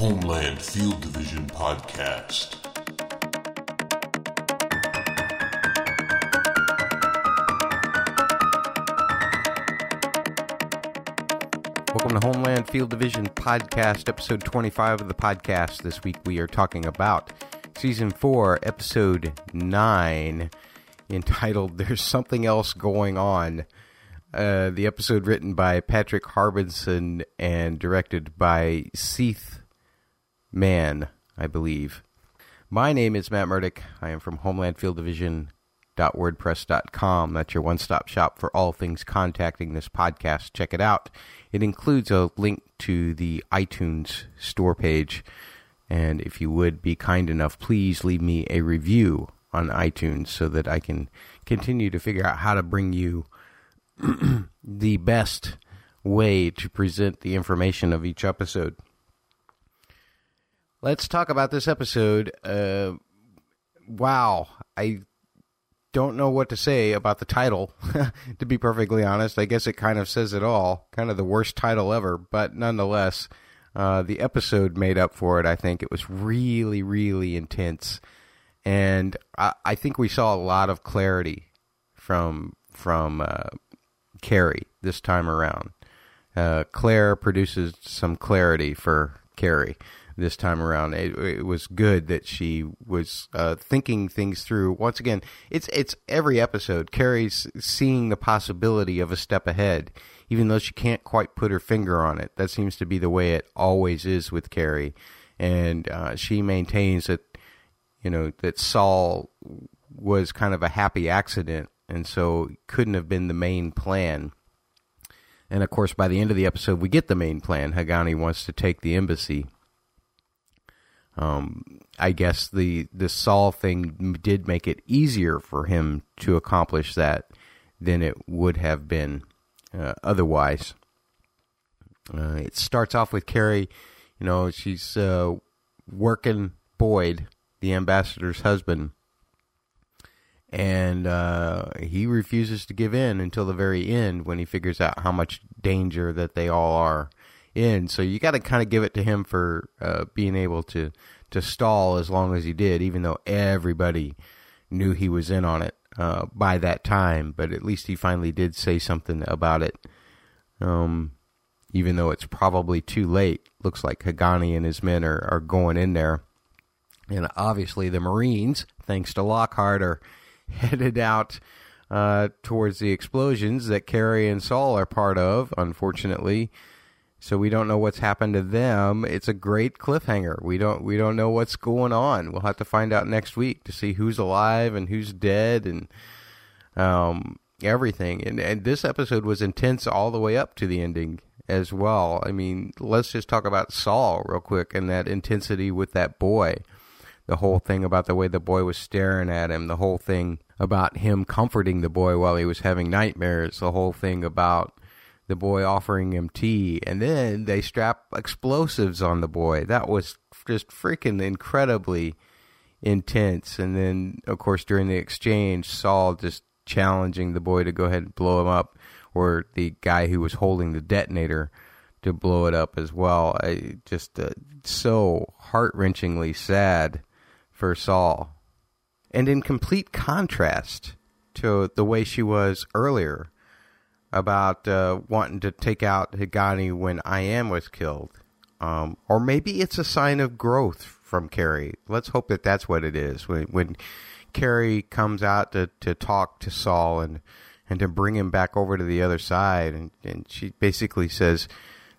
Homeland Field Division Podcast. Welcome to Homeland Field Division Podcast, episode 25 of the podcast. This week we are talking about season 4, episode 9, entitled There's Something Else Going On. Uh, the episode written by Patrick Harbinson and directed by Seith Mann, I believe. My name is Matt Murdock. I am from Homeland Field Division wordpress.com. That's your one stop shop for all things contacting this podcast. Check it out. It includes a link to the iTunes store page. And if you would be kind enough, please leave me a review on iTunes so that I can continue to figure out how to bring you the best way to present the information of each episode. Let's talk about this episode. Uh, wow, I don't know what to say about the title, to be perfectly honest. I guess it kind of says it all. Kind of the worst title ever, but nonetheless, uh, the episode made up for it. I think it was really, really intense. And I, I think we saw a lot of clarity from from uh, Carrie this time around. Uh, Claire produces some clarity for Carrie this time around. It, it was good that she was uh, thinking things through. Once again, it's it's every episode. Carrie's seeing the possibility of a step ahead, even though she can't quite put her finger on it. That seems to be the way it always is with Carrie, and uh, she maintains that you know that Saul was kind of a happy accident, and so couldn't have been the main plan. And of course, by the end of the episode, we get the main plan. Haqqani wants to take the embassy um, I guess the the Saul thing did make it easier for him to accomplish that than it would have been uh, otherwise. Uh, it starts off with Carrie, you know, she's uh, working Boyd, the ambassador's husband, and uh, he refuses to give in until the very end when he figures out how much danger that they all are in. So you got to kind of give it to him for uh, being able to to stall as long as he did, even though everybody knew he was in on it uh, by that time. But at least he finally did say something about it. Um, even though it's probably too late, looks like Haqqani and his men are, are going in there. And obviously, the Marines, thanks to Lockhart, are headed out uh, towards the explosions that Carrie and Saul are part of, unfortunately so we don't know what's happened to them. It's a great cliffhanger. We don't we don't know what's going on. We'll have to find out next week to see who's alive and who's dead and um, everything. And and this episode was intense all the way up to the ending as well. I mean, let's just talk about Saul real quick and that intensity with that boy. The whole thing about the way the boy was staring at him, the whole thing about him comforting the boy while he was having nightmares, the whole thing about the boy offering him tea, and then they strap explosives on the boy. That was just freaking incredibly intense. And then, of course, during the exchange, Saul just challenging the boy to go ahead and blow him up, or the guy who was holding the detonator to blow it up as well. I just uh, so heart wrenchingly sad for Saul, and in complete contrast to the way she was earlier about uh, wanting to take out Haqqani when I.M. was killed. Um, or maybe it's a sign of growth from Carrie. Let's hope that that's what it is. When, when Carrie comes out to, to talk to Saul and, and to bring him back over to the other side, and, and she basically says,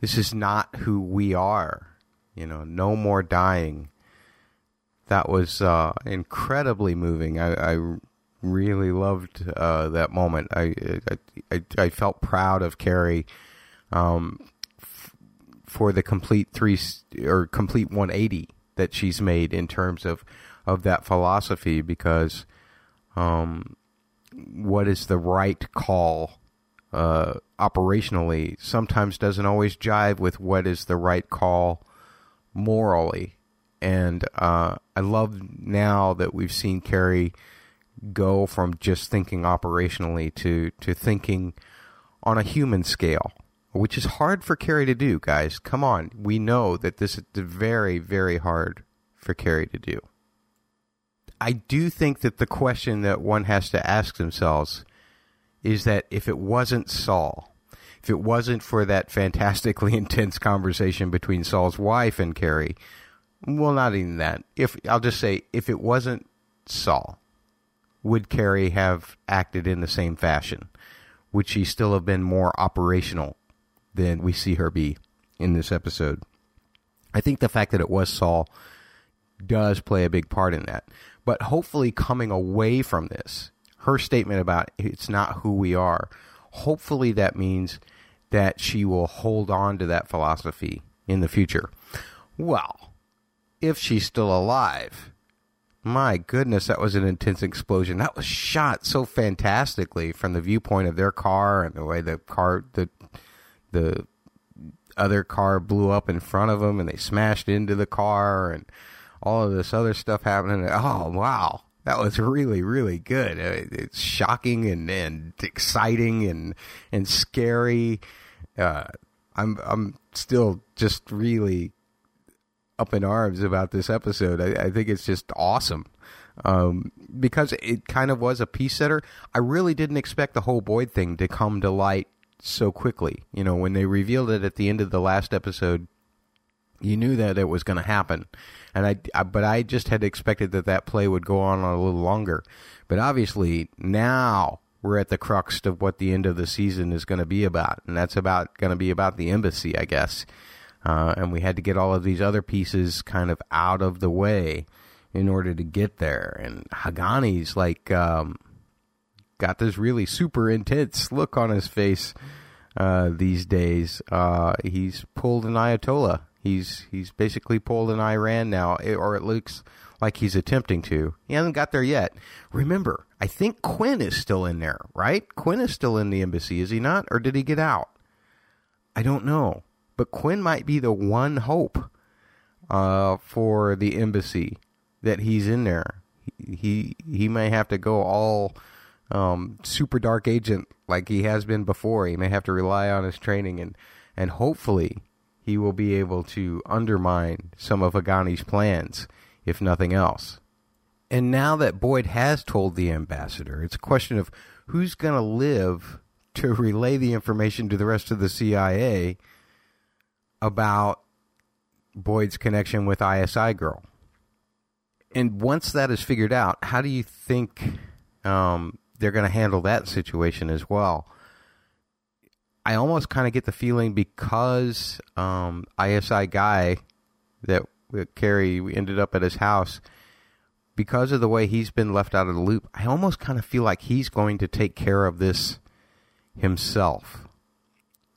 This is not who we are. You know, no more dying. That was uh, incredibly moving. I, I really loved uh, that moment. I, I, I felt proud of Carrie um, f- for the complete three or complete 180 that she's made in terms of of that philosophy because um, what is the right call uh, operationally sometimes doesn't always jive with what is the right call morally. And uh, I love now that we've seen Carrie go from just thinking operationally to, to thinking on a human scale. which is hard for Carrie to do, guys. Come on. We know that this is very, very hard for Carrie to do. I do think that the question that one has to ask themselves is that if it wasn't Saul, if it wasn't for that fantastically intense conversation between Saul's wife and Carrie, well, not even that. If I'll just say, if it wasn't Saul, would Carrie have acted in the same fashion? Would she still have been more operational than we see her be in this episode? I think the fact that it was Saul does play a big part in that. But hopefully, coming away from this, her statement about it's not who we are, hopefully that means that she will hold on to that philosophy in the future. Well, if she's still alive, my goodness, that was an intense explosion. That was shot so fantastically from the viewpoint of their car and the way the car, the, the other car blew up in front of them and they smashed into the car and all of this other stuff happening. Oh, wow. That was really, really good. Uh, it's shocking and, and exciting and, and scary. Uh, I'm, I'm still just really up in arms about this episode. I, I think it's just awesome. Um, because it kind of was a piece setter. I really didn't expect the whole Boyd thing to come to light so quickly. You know, when they revealed it at the end of the last episode, you knew that it was going to happen and I, I, but I just had expected that that play would go on a little longer. But obviously now we're at the crux of what the end of the season is going to be about, and that's about going to be about the embassy, I guess. Uh, and we had to get all of these other pieces kind of out of the way in order to get there. And Haqqani's like um, got this really super intense look on his face uh, these days. Uh, he's pulled an Ayatollah He's he's basically pulled an Iran now, eh, or it looks like he's attempting to. He hasn't got there yet. Remember, I think Quinn is still in there, right? Quinn is still in the embassy, is he not? Or did he get out? I don't know. But Quinn might be the one hope uh, for the embassy that he's in there. He he, may have to go all um, super dark agent like he has been before. He may have to rely on his training and and hopefully he will be able to undermine some of Haqqani's plans, if nothing else. And now that Boyd has told the ambassador, it's a question of who's going to live to relay the information to the rest of the CIA about Boyd's connection with ISI Girl. And once that is figured out, how do you think um, they're going to handle that situation as well? I almost kind of get the feeling because um, ISI guy that, that Carrie ended up at his house, because of the way he's been left out of the loop, I almost kind of feel like he's going to take care of this himself.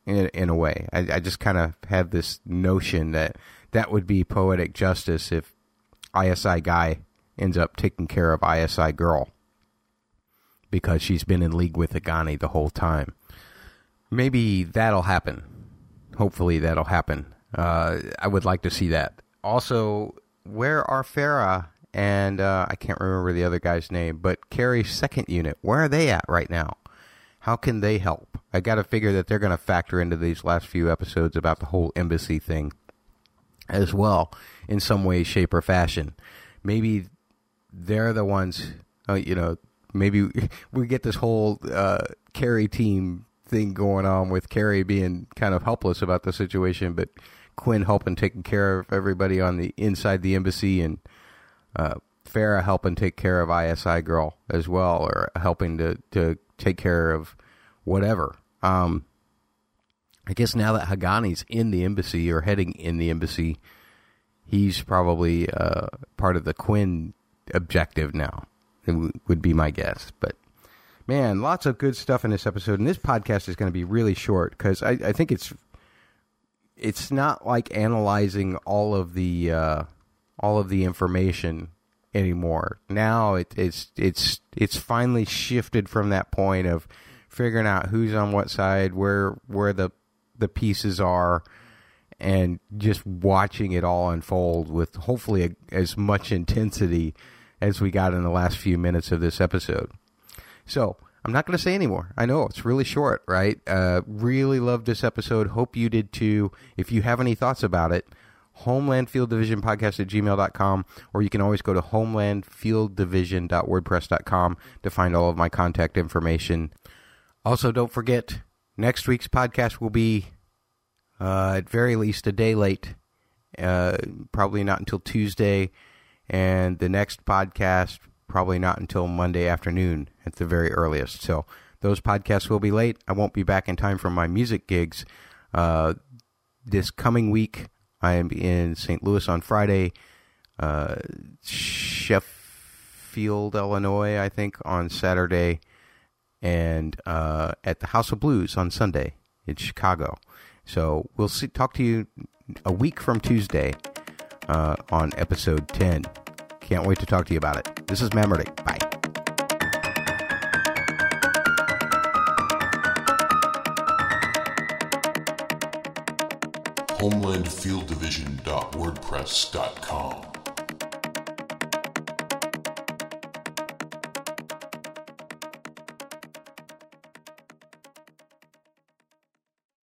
In, in a way, I, I just kind of have this notion that that would be poetic justice if ISI guy ends up taking care of ISI girl because she's been in league with Haqqani the whole time maybe that'll happen. Hopefully, that'll happen. Uh, I would like to see that. Also, where are Farah and uh, I can't remember the other guy's name, but Carrie's second unit? Where are they at right now? How can they help? I got to figure that they're going to factor into these last few episodes about the whole embassy thing as well, in some way, shape, or fashion. Maybe they're the ones, uh, you know, maybe we get this whole uh, Carrie team thing going on with Carrie being kind of helpless about the situation, but Quinn helping taking care of everybody on the inside the embassy and uh, Farah helping take care of ISI girl as well, or helping to to take care of whatever. Um, I guess now that Haqqani's in the embassy or heading in the embassy, he's probably uh, part of the Quinn objective now. Would be my guess, but man, lots of good stuff in this episode. And this podcast is going to be really short because I, I, think it's it's not like analyzing all of the uh, all of the information anymore. Now it, it's it's it's finally shifted from that point of figuring out who's on what side, where where the the pieces are, and just watching it all unfold with hopefully a, as much intensity as we got in the last few minutes of this episode. So I'm not going to say anymore. I know it's really short, right? Uh, really loved this episode. Hope you did too. If you have any thoughts about it, Homeland Field Division Podcast at gmail.com, or you can always go to homelandfielddivision.wordpress.com to find all of my contact information. Also, don't forget, next week's podcast will be, uh, at very least, a day late. Uh, probably not until Tuesday. And the next podcast probably not until Monday afternoon at the very earliest. So those podcasts will be late. I won't be back in time for my music gigs. Uh, this coming week, I am in St. Louis on Friday, uh, Sheffield, Illinois, I think, on Saturday, and uh, at the House of Blues on Sunday in Chicago. So we'll see, talk to you a week from Tuesday uh, on episode 10. Can't wait to talk to you about it. This is Matt Bye. HomelandFieldDivision.wordpress.com